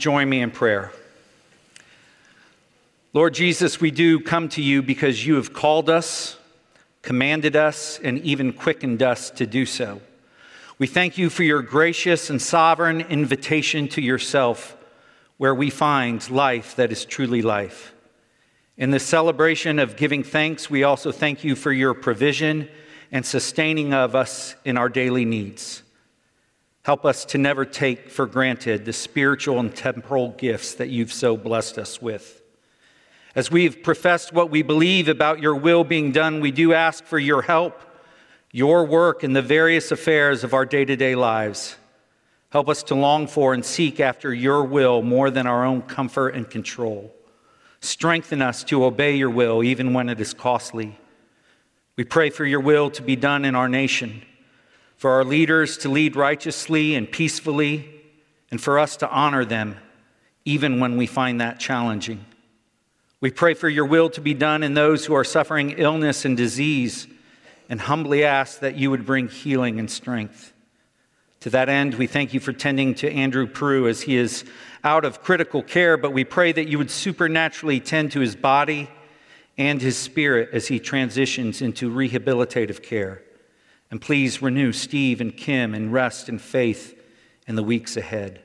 Join me in prayer. Lord Jesus, we do come to you because you have called us, commanded us, and even quickened us to do so. We thank you for your gracious and sovereign invitation to yourself, where we find life that is truly life. In the celebration of giving thanks, we also thank you for your provision and sustaining of us in our daily needs. Help us to never take for granted the spiritual and temporal gifts that you've so blessed us with. As we've professed what we believe about your will being done, we do ask for your help, your work in the various affairs of our day to day lives. Help us to long for and seek after your will more than our own comfort and control. Strengthen us to obey your will even when it is costly. We pray for your will to be done in our nation, for our leaders to lead righteously and peacefully, and for us to honor them even when we find that challenging. We pray for your will to be done in those who are suffering illness and disease, and humbly ask that you would bring healing and strength. To that end, we thank you for tending to Andrew Prue as he is out of critical care, but we pray that you would supernaturally tend to his body and his spirit as he transitions into rehabilitative care. And please renew Steve and Kim in rest and faith in the weeks ahead.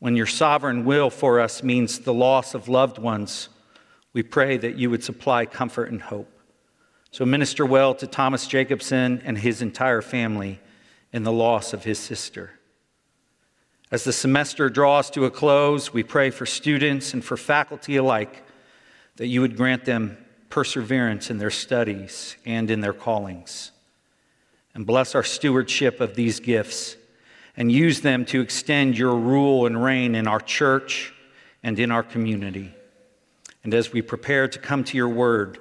When your sovereign will for us means the loss of loved ones, we pray that you would supply comfort and hope. So minister well to Thomas Jacobson and his entire family in the loss of his sister. As the semester draws to a close, we pray for students and for faculty alike that you would grant them perseverance in their studies and in their callings. And bless our stewardship of these gifts and use them to extend your rule and reign in our church and in our community. And as we prepare to come to your word,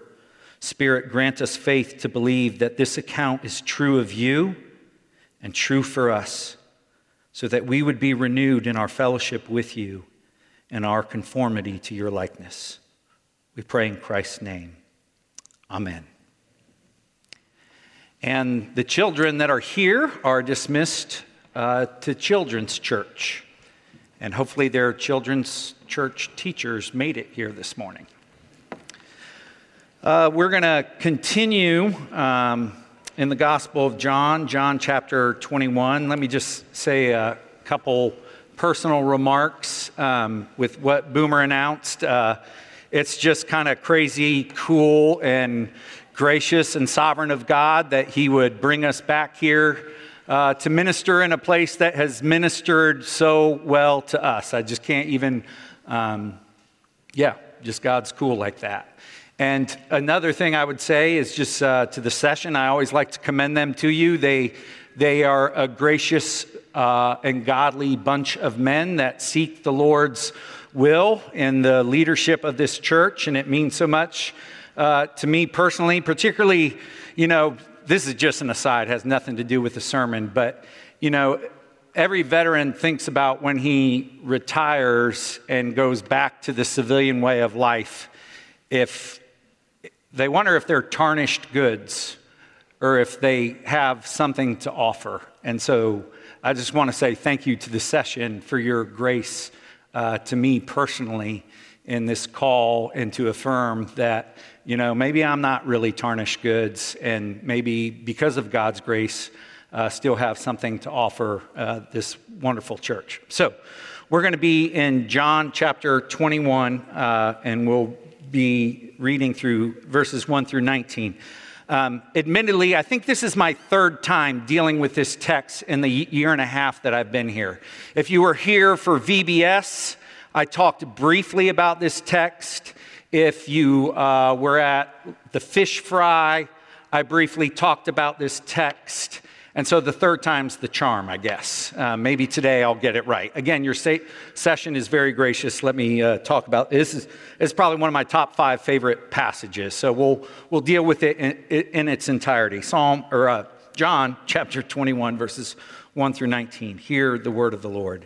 Spirit, grant us faith to believe that this account is true of you and true for us, so that we would be renewed in our fellowship with you and our conformity to your likeness. We pray in Christ's name. Amen. And the children that are here are dismissed uh, to Children's Church. And hopefully, their children's church teachers made it here this morning. Uh, we're going to continue um, in the Gospel of John, John chapter 21. Let me just say a couple personal remarks um, with what Boomer announced. Uh, it's just kind of crazy, cool, and gracious and sovereign of God that He would bring us back here uh, to minister in a place that has ministered so well to us. I just can't even, um, yeah, just God's cool like that. And another thing I would say is just uh, to the session, I always like to commend them to you. They, they are a gracious uh, and godly bunch of men that seek the Lord's will in the leadership of this church, and it means so much uh, to me personally, particularly, you know, this is just an aside, has nothing to do with the sermon, but you know, every veteran thinks about when he retires and goes back to the civilian way of life. If they wonder if they're tarnished goods or if they have something to offer. And so I just want to say thank you to the session for your grace uh, to me personally in this call and to affirm that you know, maybe I'm not really tarnished goods, and maybe because of God's grace, uh, still have something to offer uh, this wonderful church. So, we're going to be in John chapter 21, uh, and we'll be reading through verses 1 through 19. Um, admittedly, I think this is my third time dealing with this text in the year and a half that I've been here. If you were here for VBS, I talked briefly about this text. If you uh, were at the fish fry, I briefly talked about this text. And so the third time's the charm, I guess. Uh, maybe today I'll get it right. Again, your session is very gracious. Let me uh, talk about this. Is, is probably one of my top five favorite passages. So we'll, we'll deal with it in, in its entirety. Psalm or uh, John chapter 21, verses 1 through 19. Hear the word of the Lord.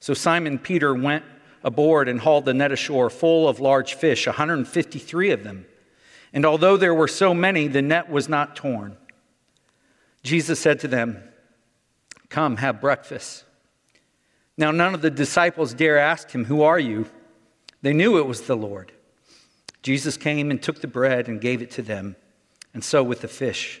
So Simon Peter went aboard and hauled the net ashore full of large fish, 153 of them. And although there were so many, the net was not torn. Jesus said to them, Come, have breakfast. Now, none of the disciples dare ask him, Who are you? They knew it was the Lord. Jesus came and took the bread and gave it to them, and so with the fish.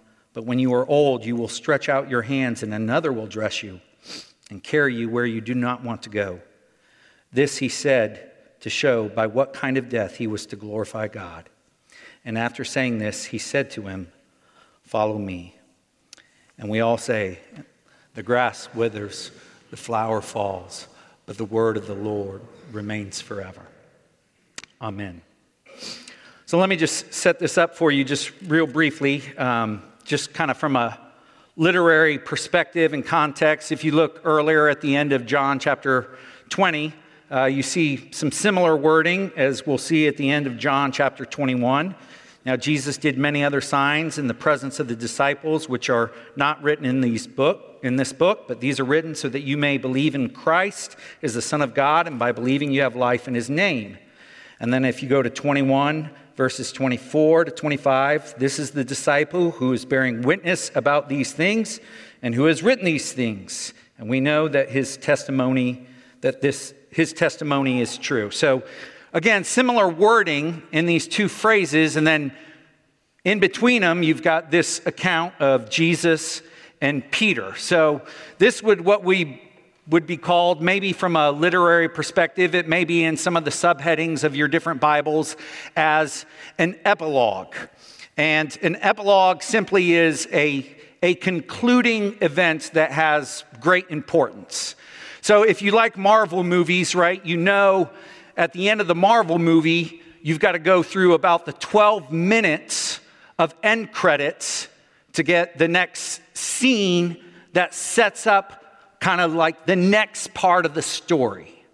But when you are old, you will stretch out your hands, and another will dress you and carry you where you do not want to go. This he said to show by what kind of death he was to glorify God. And after saying this, he said to him, Follow me. And we all say, The grass withers, the flower falls, but the word of the Lord remains forever. Amen. So let me just set this up for you just real briefly. Um, just kind of from a literary perspective and context, if you look earlier at the end of John chapter 20, uh, you see some similar wording as we'll see at the end of John chapter 21. Now, Jesus did many other signs in the presence of the disciples, which are not written in, these book, in this book, but these are written so that you may believe in Christ as the Son of God, and by believing you have life in his name. And then if you go to 21, verses 24 to 25. This is the disciple who is bearing witness about these things and who has written these things. And we know that his testimony, that this, his testimony is true. So again, similar wording in these two phrases. And then in between them, you've got this account of Jesus and Peter. So this would what we would be called, maybe from a literary perspective, it may be in some of the subheadings of your different Bibles as an epilogue. And an epilogue simply is a, a concluding event that has great importance. So if you like Marvel movies, right, you know at the end of the Marvel movie, you've got to go through about the 12 minutes of end credits to get the next scene that sets up kind of like the next part of the story.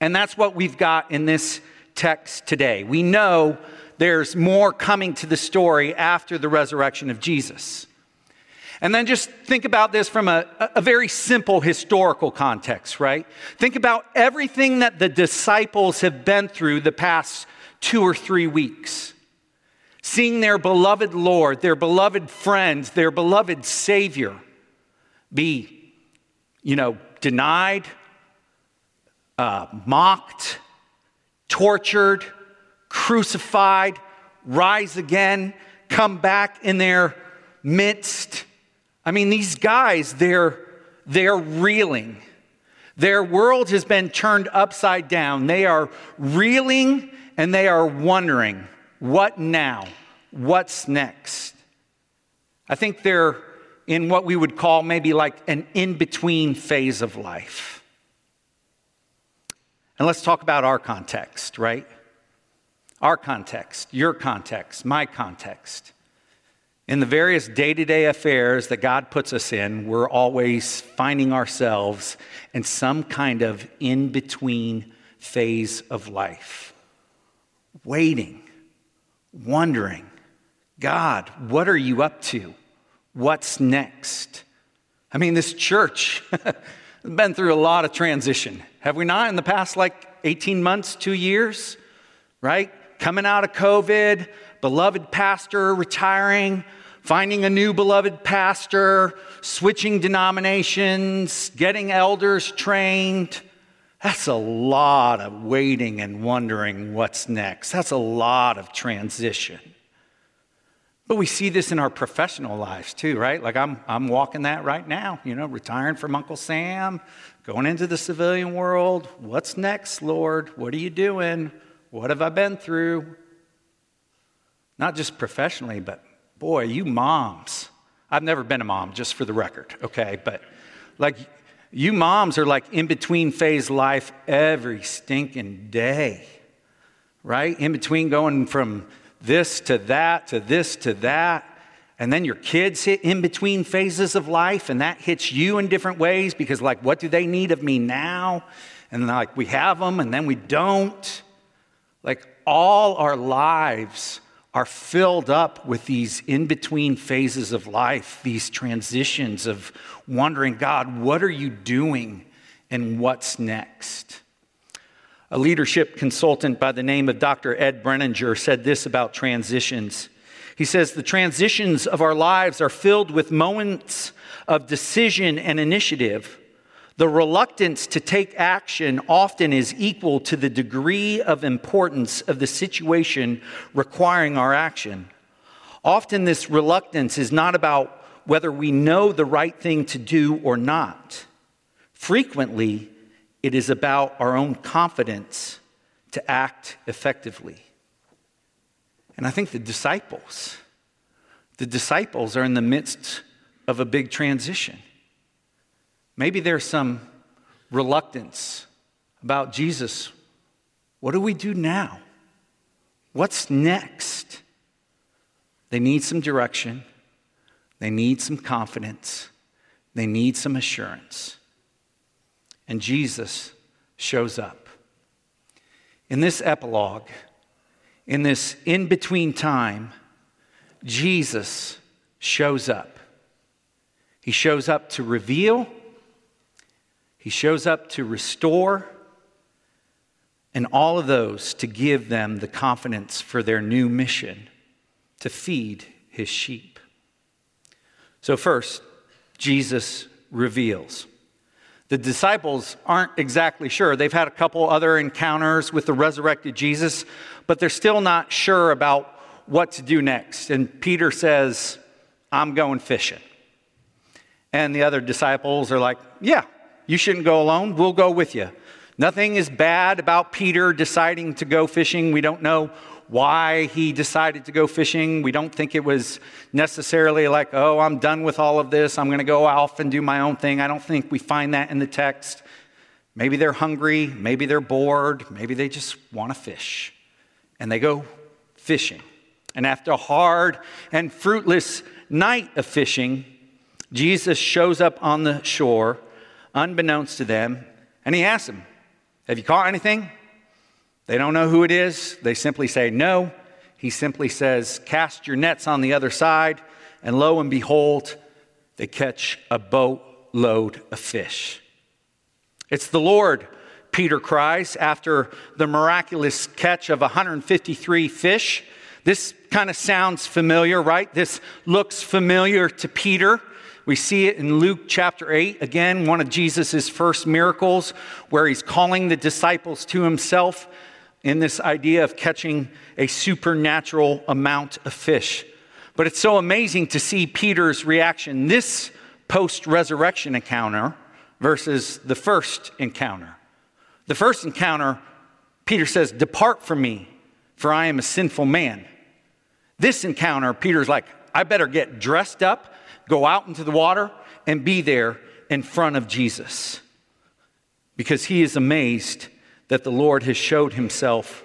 And that's what we've got in this text today. We know there's more coming to the story after the resurrection of Jesus. And then just think about this from a, a, very simple historical context, right? Think about everything that the disciples have been through the past two or three weeks. Seeing their beloved Lord, their beloved friend, their beloved Savior be you know, denied, uh, mocked, tortured, crucified, rise again, come back in their midst. I mean, these guys, they're, they're reeling. Their world has been turned upside down. They are reeling and they are wondering, what now? What's next? I think they're in what we would call maybe like an in between phase of life. And let's talk about our context, right? Our context, your context, my context. In the various day to day affairs that God puts us in, we're always finding ourselves in some kind of in between phase of life, waiting, wondering, God, what are you up to? What's next? I mean, this church has been through a lot of transition, have we not, in the past like 18 months, two years, right? Coming out of COVID, beloved pastor retiring, finding a new beloved pastor, switching denominations, getting elders trained. That's a lot of waiting and wondering what's next. That's a lot of transition. But we see this in our professional lives too, right? Like I'm, I'm walking that right now, you know, retiring from Uncle Sam, going into the civilian world. What's next, Lord? What are you doing? What have I been through? Not just professionally, but boy, you moms. I've never been a mom, just for the record, okay? But like, you moms are like in between phase life every stinking day, right? In between going from this to that to this to that. And then your kids hit in between phases of life, and that hits you in different ways because, like, what do they need of me now? And like, we have them and then we don't. Like, all our lives are filled up with these in between phases of life, these transitions of wondering, God, what are you doing and what's next? A leadership consultant by the name of Dr. Ed Brenninger said this about transitions. He says, The transitions of our lives are filled with moments of decision and initiative. The reluctance to take action often is equal to the degree of importance of the situation requiring our action. Often, this reluctance is not about whether we know the right thing to do or not. Frequently, it is about our own confidence to act effectively. And I think the disciples, the disciples are in the midst of a big transition. Maybe there's some reluctance about Jesus. What do we do now? What's next? They need some direction. They need some confidence. They need some assurance and Jesus shows up. In this epilogue, in this in between time, Jesus shows up. He shows up to reveal, he shows up to restore, and all of those to give them the confidence for their new mission to feed his sheep. So, first, Jesus reveals. The disciples aren't exactly sure. They've had a couple other encounters with the resurrected Jesus, but they're still not sure about what to do next. And Peter says, I'm going fishing. And the other disciples are like, Yeah, you shouldn't go alone. We'll go with you. Nothing is bad about Peter deciding to go fishing. We don't know why he decided to go fishing. We don't think it was necessarily like, oh, I'm done with all of this. I'm going to go off and do my own thing. I don't think we find that in the text. Maybe they're hungry. Maybe they're bored. Maybe they just want to fish. And they go fishing. And after a hard and fruitless night of fishing, Jesus shows up on the shore, unbeknownst to them, and he asks them, Have you caught anything? They don't know who it is. They simply say no. He simply says, Cast your nets on the other side. And lo and behold, they catch a boatload of fish. It's the Lord, Peter cries, after the miraculous catch of 153 fish. This kind of sounds familiar, right? This looks familiar to Peter. We see it in Luke chapter 8, again, one of Jesus' first miracles, where he's calling the disciples to himself in this idea of catching a supernatural amount of fish. But it's so amazing to see Peter's reaction this post resurrection encounter versus the first encounter. The first encounter, Peter says, Depart from me, for I am a sinful man. This encounter, Peter's like, I better get dressed up, go out into the water, and be there in front of Jesus. Because he is amazed that the Lord has showed himself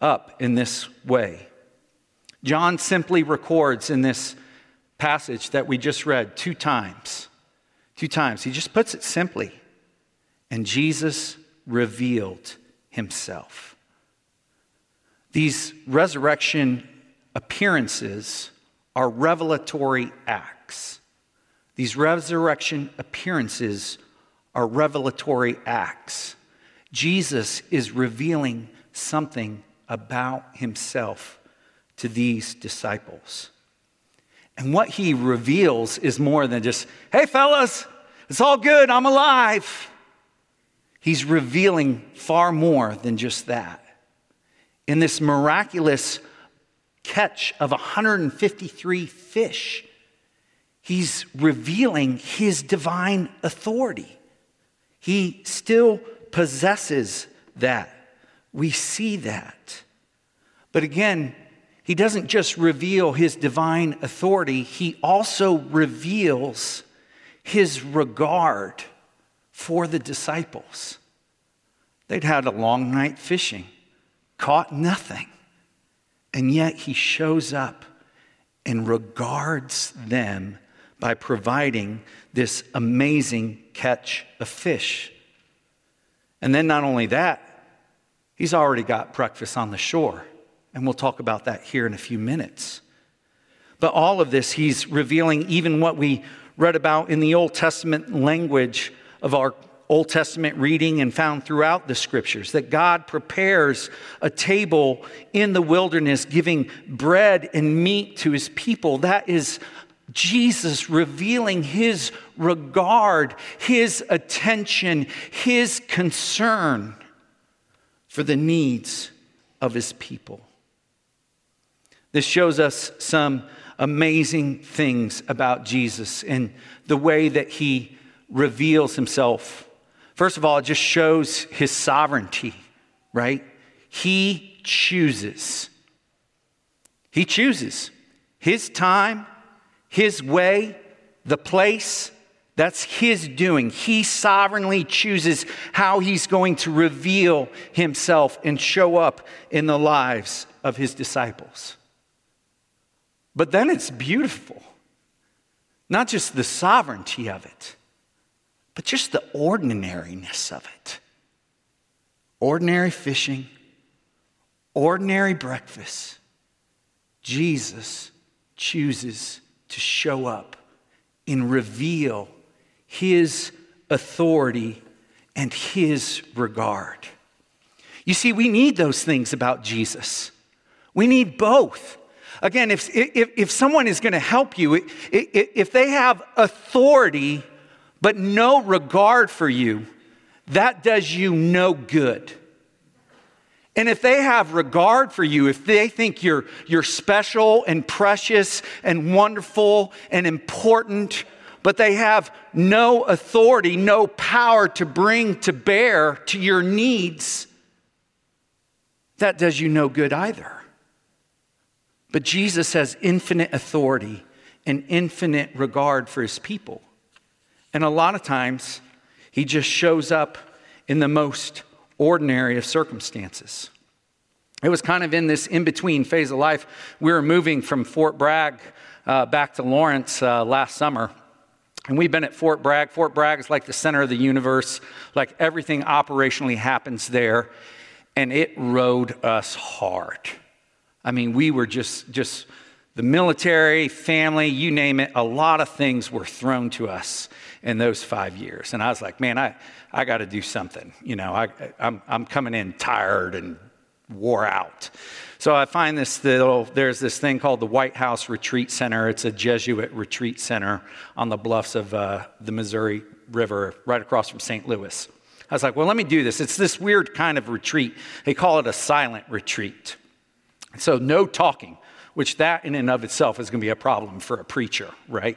up in this way. John simply records in this passage that we just read two times. Two times. He just puts it simply. And Jesus revealed himself. These resurrection appearances are revelatory acts. These resurrection appearances are revelatory acts. Jesus is revealing something about himself to these disciples. And what he reveals is more than just, hey, fellas, it's all good, I'm alive. He's revealing far more than just that. In this miraculous catch of 153 fish, he's revealing his divine authority. He still possesses that. We see that. But again, he doesn't just reveal his divine authority, he also reveals his regard for the disciples. They'd had a long night fishing, caught nothing, and yet he shows up and regards them by providing this amazing catch of fish. And then, not only that, he's already got breakfast on the shore. And we'll talk about that here in a few minutes. But all of this, he's revealing even what we read about in the Old Testament language of our Old Testament reading and found throughout the scriptures that God prepares a table in the wilderness, giving bread and meat to his people. That is Jesus revealing his regard, his attention, his concern for the needs of his people. This shows us some amazing things about Jesus and the way that he reveals himself. First of all, it just shows his sovereignty, right? He chooses. He chooses his time, his way, the place. That's his doing. He sovereignly chooses how he's going to reveal himself and show up in the lives of his disciples. But then it's beautiful. Not just the sovereignty of it, but just the ordinariness of it. Ordinary fishing, ordinary breakfast. Jesus chooses to show up and reveal his authority and his regard. You see, we need those things about Jesus. We need both. Again, if, if, if someone is going to help you, if they have authority but no regard for you, that does you no good. And if they have regard for you, if they think you're, you're special and precious and wonderful and important, but they have no authority, no power to bring to bear to your needs, that does you no good either. But Jesus has infinite authority and infinite regard for his people. And a lot of times, he just shows up in the most ordinary of circumstances. It was kind of in this in between phase of life. We were moving from Fort Bragg uh, back to Lawrence uh, last summer. And we've been at Fort Bragg. Fort Bragg is like the center of the universe, like everything operationally happens there. And it rode us hard. I mean, we were just, just the military, family, you name it, a lot of things were thrown to us in those five years. And I was like, man, I, I got to do something. You know, I, I'm, I'm coming in tired and wore out. So I find this little, there's this thing called the White House Retreat Center. It's a Jesuit retreat center on the bluffs of uh, the Missouri River, right across from St. Louis. I was like, well, let me do this. It's this weird kind of retreat. They call it a silent retreat. So, no talking, which that in and of itself is going to be a problem for a preacher, right?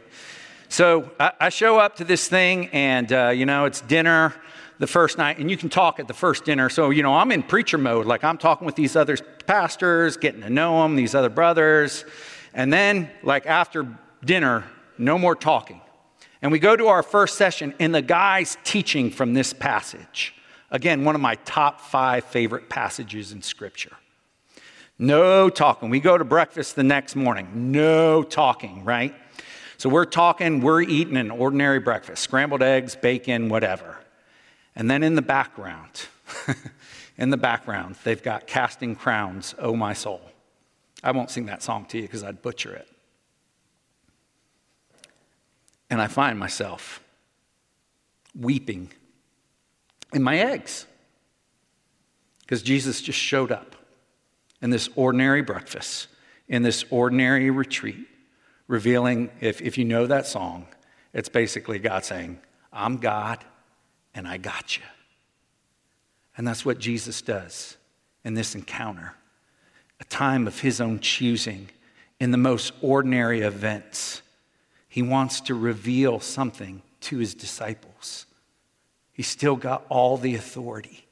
So, I, show up to this thing, and, uh, you know, it's dinner the first night, and you can talk at the first dinner. So, you know, I'm in preacher mode. Like, I'm talking with these other pastors, getting to know them, these other brothers. And then, like, after dinner, no more talking. And we go to our first session, and the guy's teaching from this passage. Again, one of my top five favorite passages in Scripture. No talking. We go to breakfast the next morning. No talking, right? So we're talking, we're eating an ordinary breakfast scrambled eggs, bacon, whatever. And then in the background, in the background, they've got casting crowns, oh my soul. I won't sing that song to you because I'd butcher it. And I find myself weeping in my eggs because Jesus just showed up in this ordinary breakfast, in this ordinary retreat, revealing, if, if you know that song, it's basically God saying, I'm God and I got you. And that's what Jesus does in this encounter a time of his own choosing in the most ordinary events. He wants to reveal something to his disciples. He still got all the authority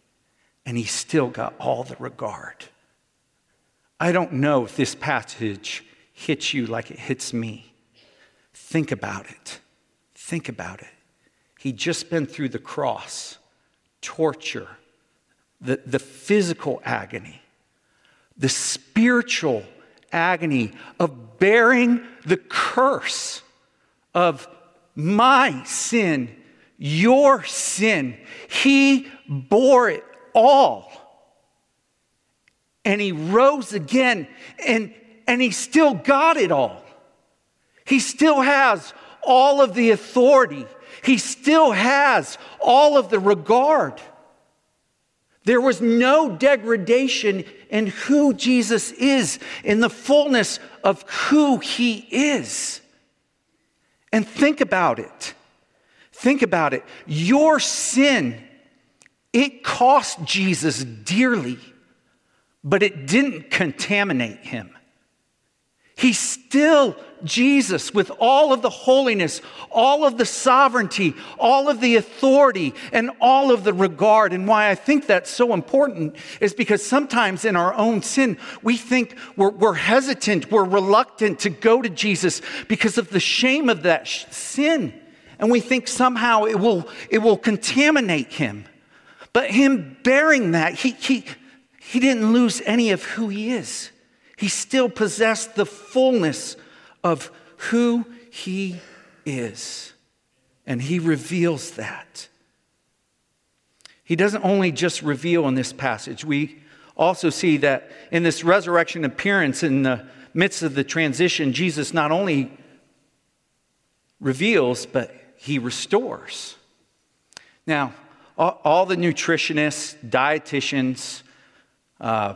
and he still got all the regard. I don't know if this passage hits you like it hits me. Think about it. Think about it. He'd just been through the cross, torture, the, the physical agony, the spiritual agony of bearing the curse of my sin, your sin. He bore it all. And he rose again, and, and he still got it all. He still has all of the authority he still has all of the regard. There was no degradation in who Jesus is, in the fullness of who he is. And think about it. Think about it. Your sin, it cost Jesus dearly, but it didn't contaminate him. He's still Jesus with all of the holiness, all of the sovereignty, all of the authority, and all of the regard. And why I think that's so important is because sometimes in our own sin, we think we're, we're hesitant, we're reluctant to go to Jesus because of the shame of that sh- sin. And we think somehow it will, it will contaminate him. But him bearing that, he, he, he didn't lose any of who he is he still possessed the fullness of who he is. And he reveals that. He doesn't only just reveal in this passage, we also see that in this resurrection appearance in the midst of the transition, Jesus not only reveals, but he restores. Now, all, the nutritionists, dietitians, uh,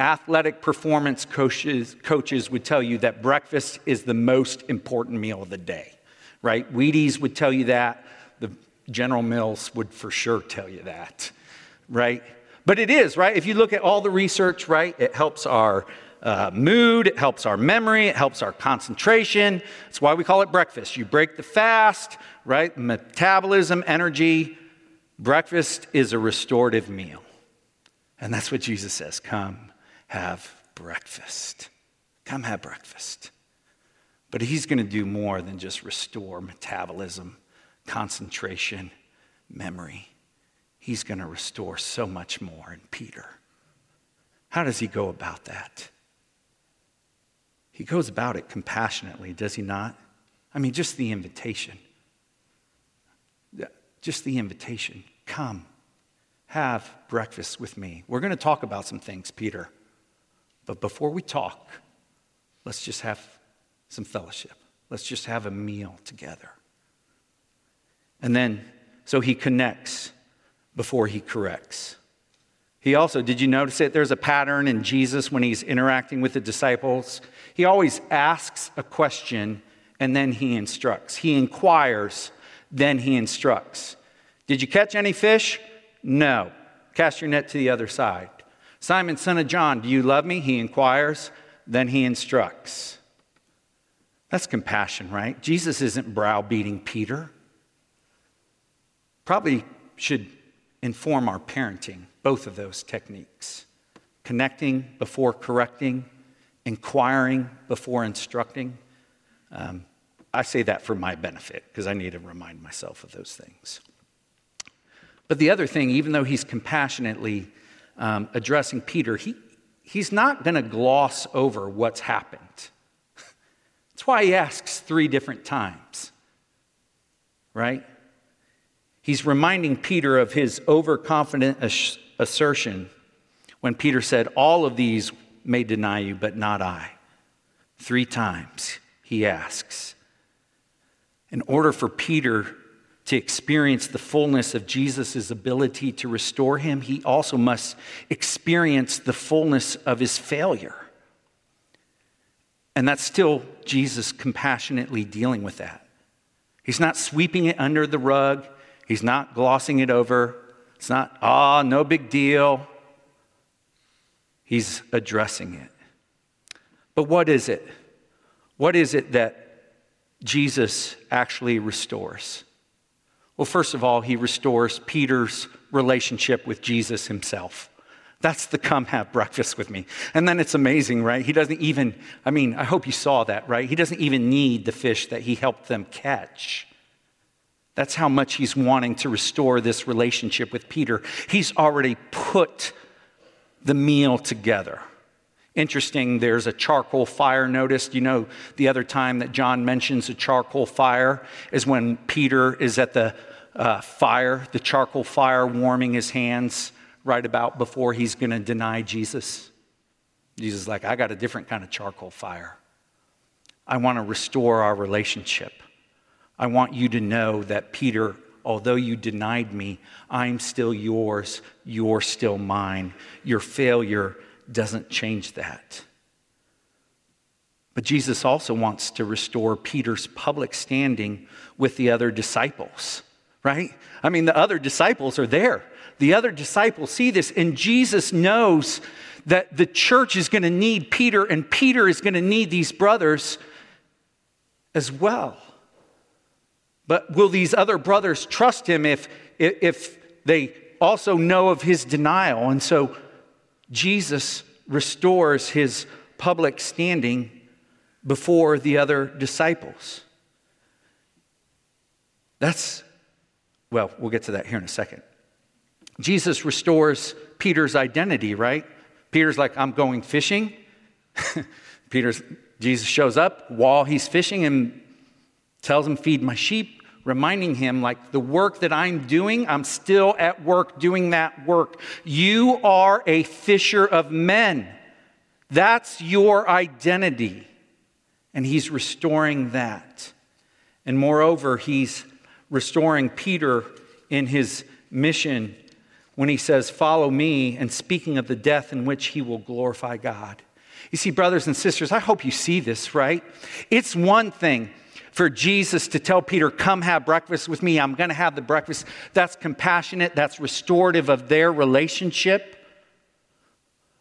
Athletic performance coaches, coaches would tell you that breakfast is the most important meal of the day, right? Wheaties would tell you that. The General Mills would for sure tell you that, right? But it is, right? If you look at all the research, right, it helps our uh, mood, it helps our memory, it helps our concentration. That's why we call it breakfast. You break the fast, right? Metabolism, energy. Breakfast is a restorative meal. And that's what Jesus says come have breakfast. Come have breakfast. But he's going to do more than just restore metabolism, concentration, memory. He's going to restore so much more in Peter. How does he go about that? He goes about it compassionately, does he not? I mean, just the invitation. Just the invitation. Come, have breakfast with me. We're going to talk about some things, Peter. But before we talk, let's just have some fellowship. Let's just have a meal together. And then, so he connects before he corrects. He also, did you notice it? There's a pattern in Jesus when he's interacting with the disciples. He always asks a question and then he instructs. He inquires, then he instructs. Did you catch any fish? No. Cast your net to the other side. Simon, son of John, do you love me? He inquires. Then he instructs. That's compassion, right? Jesus isn't browbeating Peter. Probably should inform our parenting, both of those techniques connecting before correcting, inquiring before instructing. Um, I say that for my benefit because I need to remind myself of those things. But the other thing, even though he's compassionately um, addressing Peter, he, he's not going to gloss over what's happened. That's why he asks three different times, right? He's reminding Peter of his overconfident assertion when Peter said, All of these may deny you, but not I. Three times he asks. In order for Peter to experience the fullness of Jesus' ability to restore him, he also must experience the fullness of his failure. And that's still Jesus compassionately dealing with that. He's not sweeping it under the rug, he's not glossing it over. It's not, ah, oh, no big deal. He's addressing it. But what is it? What is it that Jesus actually restores? Well, first of all, he restores Peter's relationship with Jesus himself. That's the come have breakfast with me. And then it's amazing, right? He doesn't even, I mean, I hope you saw that, right? He doesn't even need the fish that he helped them catch. That's how much he's wanting to restore this relationship with Peter. He's already put the meal together. Interesting, there's a charcoal fire noticed. You know, the other time that John mentions a charcoal fire is when Peter is at the uh, fire, the charcoal fire, warming his hands right about before he's going to deny Jesus. Jesus is like, I got a different kind of charcoal fire. I want to restore our relationship. I want you to know that, Peter, although you denied me, I'm still yours. You're still mine. Your failure doesn't change that. But Jesus also wants to restore Peter's public standing with the other disciples right? I mean, the other disciples are there. The other disciples see this, and Jesus knows that the church is going to need Peter, and Peter is going to need these brothers as well. But will these other brothers trust him if, if they also know of his denial? And so Jesus restores his public standing before the other disciples. That's well, we'll get to that here in a second. Jesus restores Peter's identity, right? Peter's like, I'm going fishing. Peter's, Jesus shows up while he's fishing and tells him, Feed my sheep, reminding him, like, the work that I'm doing, I'm still at work doing that work. You are a fisher of men. That's your identity. And he's restoring that. And moreover, he's restoring Peter in his mission when he says, Follow me, and speaking of the death in which he will glorify God. You see, brothers and sisters, I hope you see this, right? It's one thing for Jesus to tell Peter, Come have breakfast with me. I'm going to have the breakfast. That's compassionate, that's restorative of their relationship.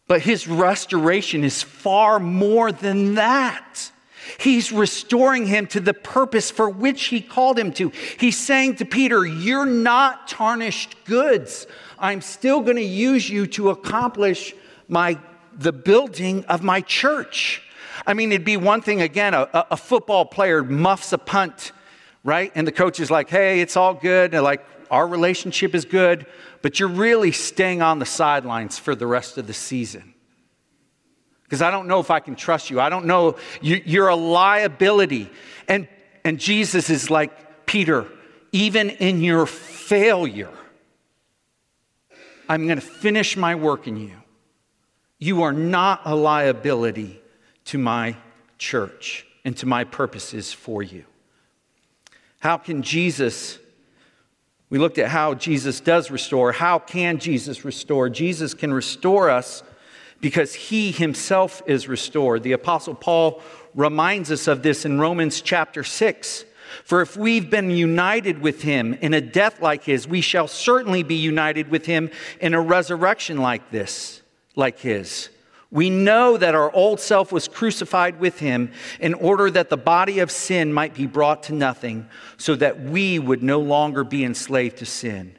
But his restoration is far more than that. He's restoring him to the purpose for which he called him to. He's saying to Peter, You're not tarnished goods. I'm still going to use you to accomplish my, the building of my church. I mean, it'd be one thing, again, a, a football player muffs a punt, right? And the coach is like, Hey, it's all good. And like, our relationship is good, but you're really staying on the sidelines for the rest of the season because I don't know if I can trust you. I don't know. You, are a liability. And, and Jesus is like, Peter, even in your failure, I'm going to finish my work in you. You are not a liability to my church and to my purposes for you. How can Jesus, we looked at how Jesus does restore. How can Jesus restore? Jesus can restore us because he himself is restored. The Apostle Paul reminds us of this in Romans chapter 6 For if we've been united with him in a death like his, we shall certainly be united with him in a resurrection like this, like his. We know that our old self was crucified with him in order that the body of sin might be brought to nothing, so that we would no longer be enslaved to sin.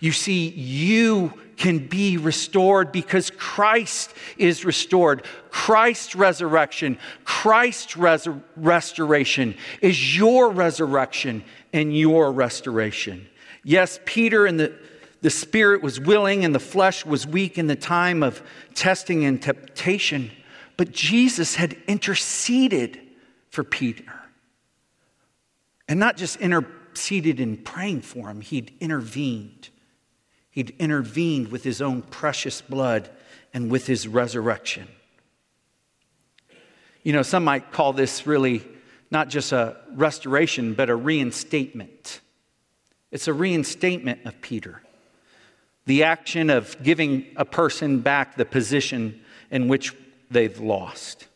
You see, you can be restored because Christ is restored. Christ's resurrection, Christ's res- restoration is your resurrection and your restoration. Yes, Peter and the the spirit was willing and the flesh was weak in the time of testing and temptation. But Jesus had interceded for Peter. And not just interceded in praying for him, he'd intervened. He'd intervened with his own precious blood and with his resurrection. You know, some might call this really not just a restoration, but a reinstatement. It's a reinstatement of Peter the action of giving a person back the position in which they've lost.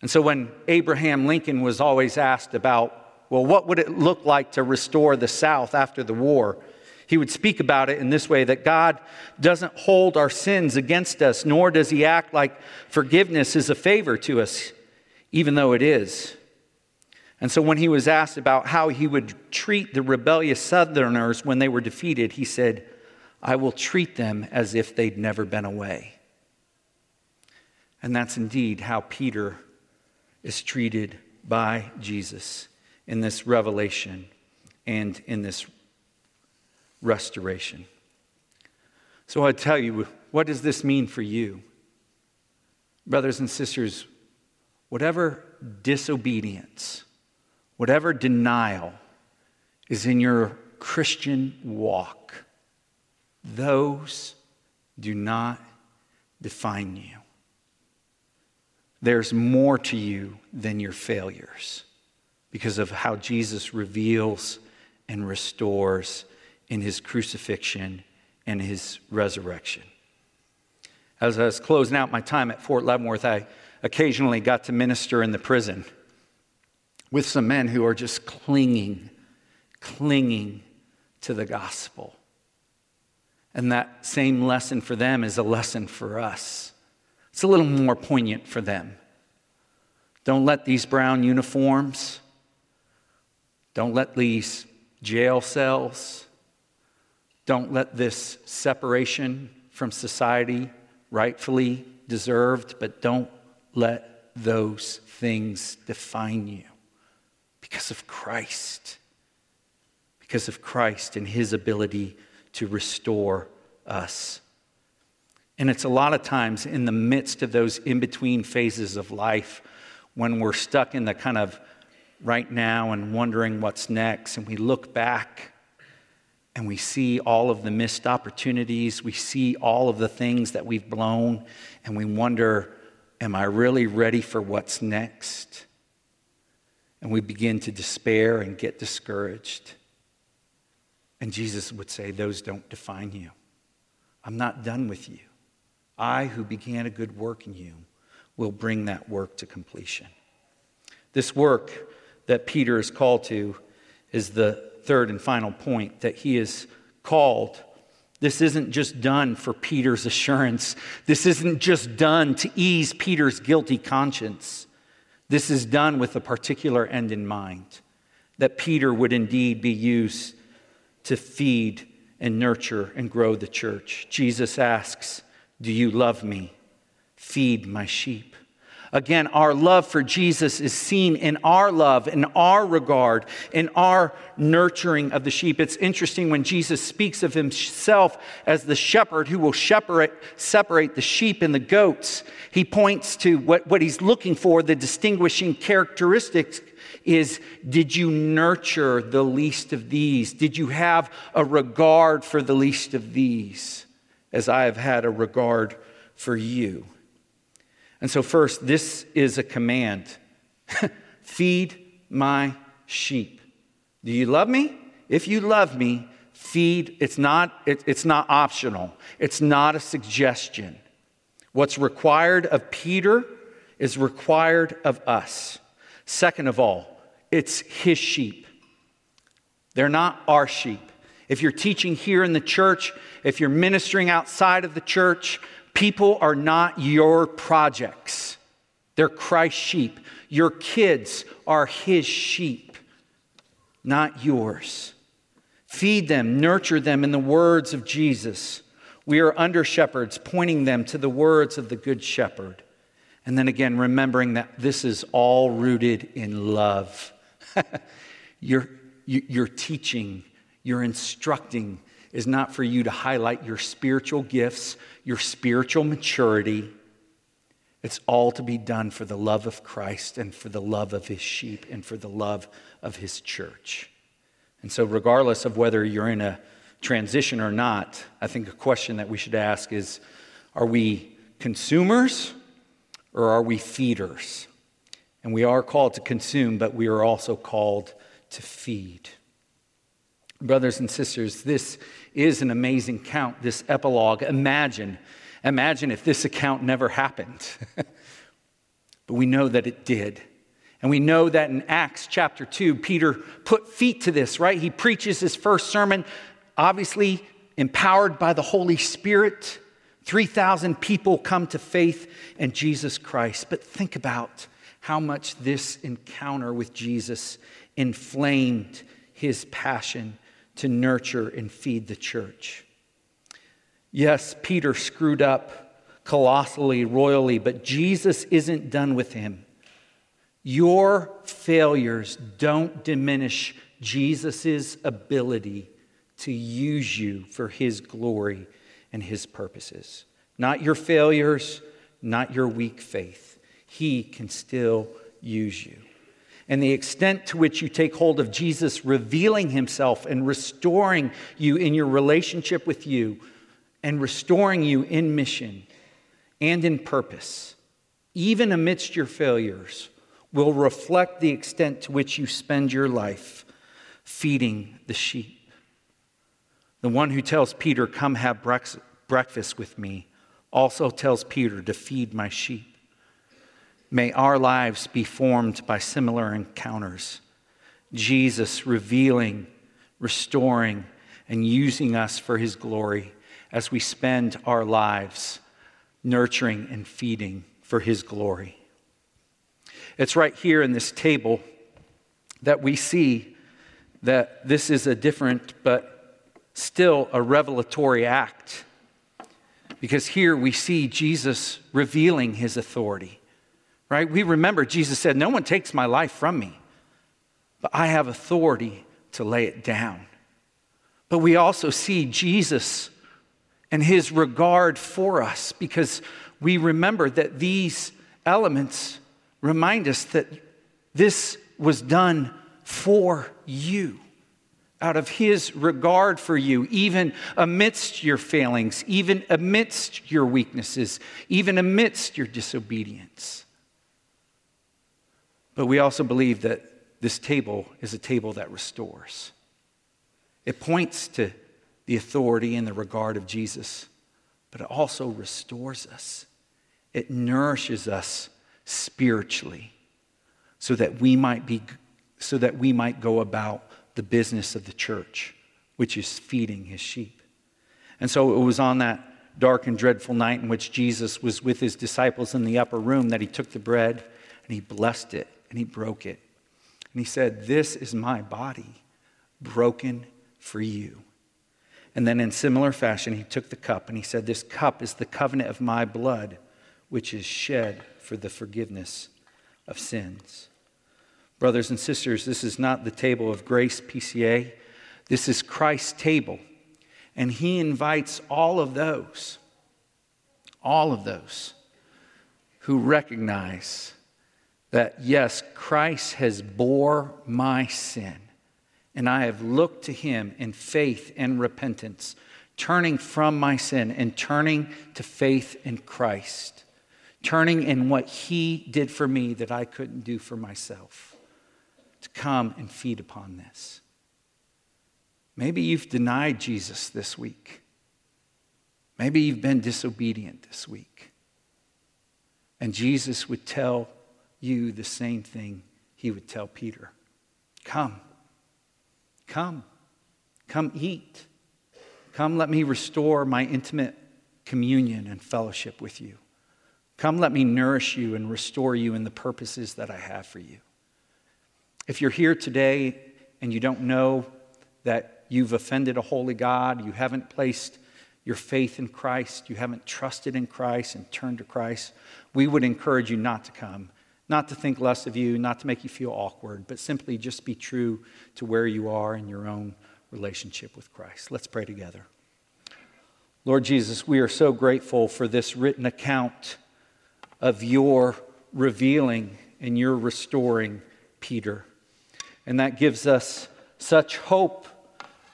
And so when Abraham Lincoln was always asked about, well, what would it look like to restore the South after the war? He would speak about it in this way that God doesn't hold our sins against us, nor does he act like forgiveness is a favor to us, even though it is. And so when he was asked about how he would treat the rebellious Southerners when they were defeated, he said, I will treat them as if they'd never been away. And that's indeed how Peter is treated by Jesus in this revelation and in this restoration. So I tell you, what does this mean for you? Brothers and sisters, whatever disobedience, whatever denial is in your Christian walk, those do not define you. There's more to you than your failures because of how Jesus reveals and restores in his crucifixion and his resurrection. As I was closing out my time at Fort Leavenworth, I occasionally got to minister in the prison with some men who are just clinging, clinging to the gospel. And that same lesson for them is a lesson for us. It's a little more poignant for them. Don't let these brown uniforms, don't let these jail cells, don't let this separation from society, rightfully deserved, but don't let those things define you because of Christ. Because of Christ and his ability to restore us. And it's a lot of times in the midst of those in between phases of life when we're stuck in the kind of right now and wondering what's next, and we look back and we see all of the missed opportunities, we see all of the things that we've blown, and we wonder, am I really ready for what's next? And we begin to despair and get discouraged. And Jesus would say, Those don't define you. I'm not done with you. I, who began a good work in you, will bring that work to completion. This work that Peter is called to is the third and final point that he is called. This isn't just done for Peter's assurance. This isn't just done to ease Peter's guilty conscience. This is done with a particular end in mind that Peter would indeed be used to feed and nurture and grow the church. Jesus asks, Do you love me? Feed my sheep. Again, our love for Jesus is seen in our love, in our regard, in our nurturing of the sheep. It's interesting when Jesus speaks of himself as the shepherd who will shepherd, separate the sheep and the goats. He points to what, what he's looking for, the distinguishing characteristics is Did you nurture the least of these? Did you have a regard for the least of these, as I have had a regard for you? And so, first, this is a command feed my sheep. Do you love me? If you love me, feed. It's not, it, it's not optional, it's not a suggestion. What's required of Peter is required of us. Second of all, it's his sheep. They're not our sheep. If you're teaching here in the church, if you're ministering outside of the church, people are not your projects. They're Christ's sheep. Your kids are his sheep, not yours. Feed them, nurture them in the words of Jesus. We are under shepherds, pointing them to the words of the Good Shepherd. And then again, remembering that this is all rooted in love. You're teaching, you're instructing is not for you to highlight your spiritual gifts, your spiritual maturity. It's all to be done for the love of Christ and for the love of his sheep and for the love of his church. And so, regardless of whether you're in a transition or not, I think a question that we should ask is are we consumers or are we feeders? And we are called to consume, but we are also called to feed. Brothers and sisters, this is an amazing count, this epilogue. Imagine, imagine if this account never happened. but we know that it did. And we know that in Acts chapter 2, Peter put feet to this, right? He preaches his first sermon, obviously empowered by the Holy Spirit. 3,000 people come to faith in Jesus Christ. But think about how much this encounter with Jesus inflamed his passion to nurture and feed the church. Yes, Peter screwed up colossally, royally, but Jesus isn't done with him. Your failures don't diminish Jesus' ability to use you for his glory and his purposes. Not your failures, not your weak faith. He can still use you. And the extent to which you take hold of Jesus revealing himself and restoring you in your relationship with you and restoring you in mission and in purpose, even amidst your failures, will reflect the extent to which you spend your life feeding the sheep. The one who tells Peter, Come have breakfast with me, also tells Peter to feed my sheep. May our lives be formed by similar encounters. Jesus revealing, restoring, and using us for his glory as we spend our lives nurturing and feeding for his glory. It's right here in this table that we see that this is a different but still a revelatory act. Because here we see Jesus revealing his authority, right? We remember Jesus said, No one takes my life from me, but I have authority to lay it down. But we also see Jesus and his regard for us because we remember that these elements remind us that this was done for you out of his regard for you, even amidst your failings, even amidst your weaknesses, even amidst your disobedience. But we also believe that this table is a table that restores. It points to the authority and the regard of Jesus, but it also restores us. It nourishes us spiritually so that we might be so that we might go about the business of the church, which is feeding his sheep. And so it was on that dark and dreadful night in which Jesus was with his disciples in the upper room that he took the bread and he blessed it and he broke it. And he said, This is my body broken for you. And then, in similar fashion, he took the cup and he said, This cup is the covenant of my blood, which is shed for the forgiveness of sins. Brothers and sisters, this is not the table of grace, PCA. This is Christ's table. And he invites all of those, all of those who recognize that yes, Christ has bore my sin, and I have looked to him in faith and repentance, turning from my sin and turning to faith in Christ, turning in what he did for me that I couldn't do for myself, to come and feed upon this. Maybe you've denied Jesus this week. Maybe you've been disobedient this week. And Jesus would tell you the same thing he would tell Peter Come, come, come eat. Come, let me restore my intimate communion and fellowship with you. Come, let me nourish you and restore you in the purposes that I have for you. If you're here today and you don't know that you've offended a holy God, you haven't placed your faith in Christ, you haven't trusted in Christ and turned to Christ, we would encourage you not to come not to think less of you, not to make you feel awkward, but simply just be true to where you are in your own relationship with Christ. Let's pray together. Lord Jesus, we are so grateful for this written account of your revealing and your restoring Peter. And that gives us such hope,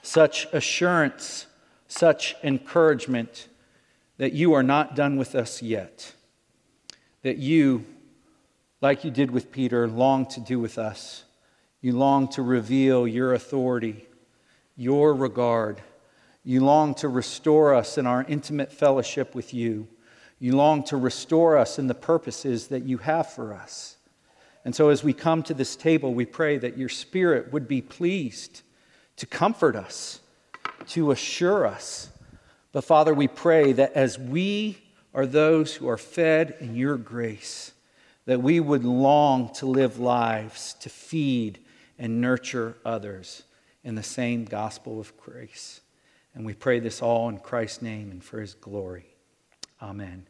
such assurance, such encouragement that you are not done with us yet, that you like you did with Peter, long to do with us. You long to reveal your authority, your regard. You long to restore us in our intimate fellowship with you. You long to restore us in the purposes that you have for us. And so, as we come to this table, we pray that your Spirit would be pleased to comfort us, to assure us. But, Father, we pray that as we are those who are fed in your grace, that we would long to live lives to feed and nurture others in the same gospel of grace. And we pray this all in Christ's name and for his glory. Amen.